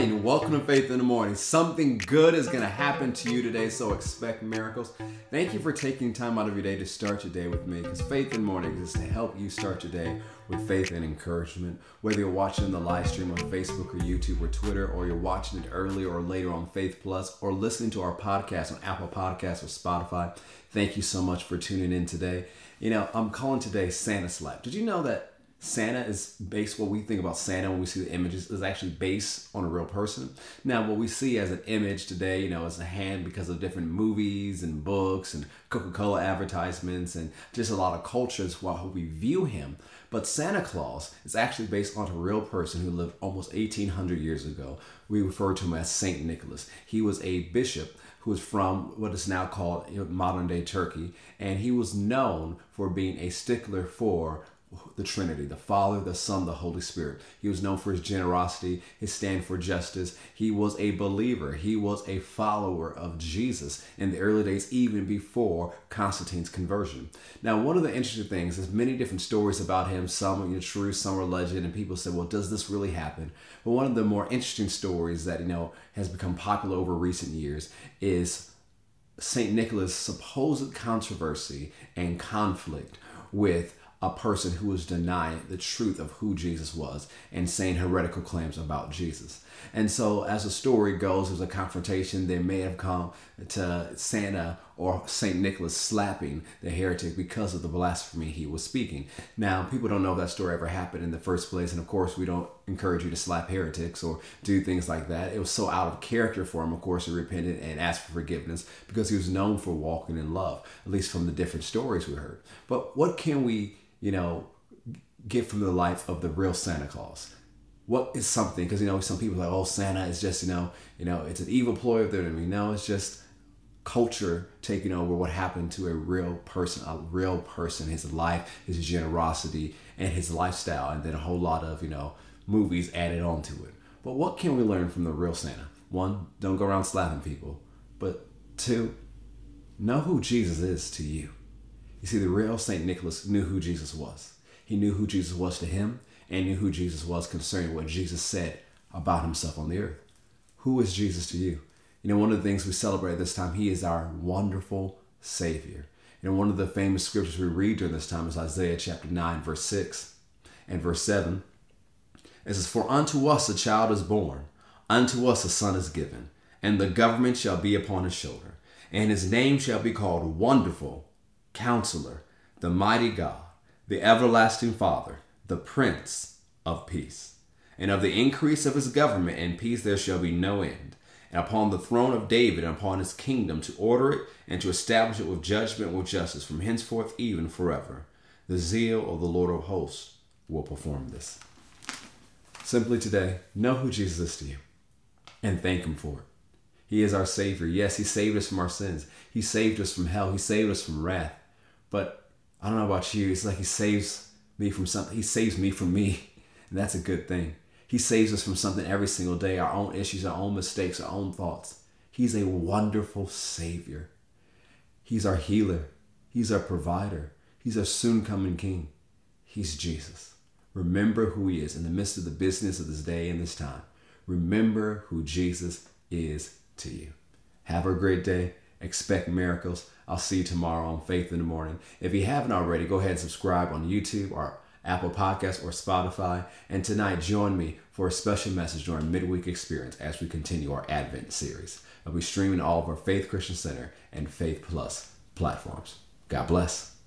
morning. Welcome to Faith in the Morning. Something good is going to happen to you today, so expect miracles. Thank you for taking time out of your day to start your day with me because Faith in the Morning is to help you start your day with faith and encouragement. Whether you're watching the live stream on Facebook or YouTube or Twitter, or you're watching it earlier or later on Faith Plus, or listening to our podcast on Apple Podcasts or Spotify, thank you so much for tuning in today. You know, I'm calling today Santa Slap. Did you know that Santa is based what we think about Santa when we see the images is actually based on a real person. Now, what we see as an image today, you know, is a hand because of different movies and books and Coca-Cola advertisements and just a lot of cultures how we view him. But Santa Claus is actually based on a real person who lived almost 1800 years ago. We refer to him as Saint Nicholas. He was a bishop who was from what is now called modern day Turkey, and he was known for being a stickler for the Trinity, the Father, the Son, the Holy Spirit. He was known for his generosity, his stand for justice. He was a believer. He was a follower of Jesus in the early days, even before Constantine's conversion. Now, one of the interesting things, is many different stories about him. Some are true, some are legend, and people say, well, does this really happen? But one of the more interesting stories that, you know, has become popular over recent years is St. Nicholas' supposed controversy and conflict with a person who was denying the truth of who Jesus was and saying heretical claims about Jesus. And so, as the story goes, there's a confrontation. They may have come to Santa or St. Nicholas slapping the heretic because of the blasphemy he was speaking. Now, people don't know if that story ever happened in the first place. And of course, we don't encourage you to slap heretics or do things like that. It was so out of character for him, of course, he repented and asked for forgiveness because he was known for walking in love, at least from the different stories we heard. But what can we you know, get from the life of the real Santa Claus? What is something? Because you know, some people are like, oh, Santa is just you know, you know, it's an evil ploy of the enemy. No, it's just culture taking over what happened to a real person, a real person, his life, his generosity, and his lifestyle, and then a whole lot of you know movies added onto it. But what can we learn from the real Santa? One, don't go around slapping people. But two, know who Jesus is to you. You see, the real St. Nicholas knew who Jesus was. He knew who Jesus was to him and knew who Jesus was concerning what Jesus said about himself on the earth. Who is Jesus to you? You know, one of the things we celebrate this time, he is our wonderful Savior. And one of the famous scriptures we read during this time is Isaiah chapter 9, verse 6 and verse 7. It says, For unto us a child is born, unto us a son is given, and the government shall be upon his shoulder, and his name shall be called Wonderful Counselor, the mighty God, the everlasting Father, the Prince of Peace. And of the increase of his government and peace there shall be no end. And upon the throne of David and upon his kingdom to order it and to establish it with judgment with justice from henceforth even forever. The zeal of the Lord of hosts will perform this. Simply today, know who Jesus is to you and thank him for it. He is our Savior. Yes, He saved us from our sins. He saved us from hell. He saved us from wrath. But I don't know about you. It's like He saves me from something. He saves me from me. And that's a good thing. He saves us from something every single day our own issues, our own mistakes, our own thoughts. He's a wonderful Savior. He's our healer. He's our provider. He's our soon coming King. He's Jesus. Remember who He is in the midst of the business of this day and this time. Remember who Jesus is to you. Have a great day. Expect miracles. I'll see you tomorrow on Faith in the Morning. If you haven't already, go ahead and subscribe on YouTube or Apple Podcasts or Spotify. And tonight, join me for a special message during Midweek Experience as we continue our Advent series. I'll be streaming all of our Faith Christian Center and Faith Plus platforms. God bless.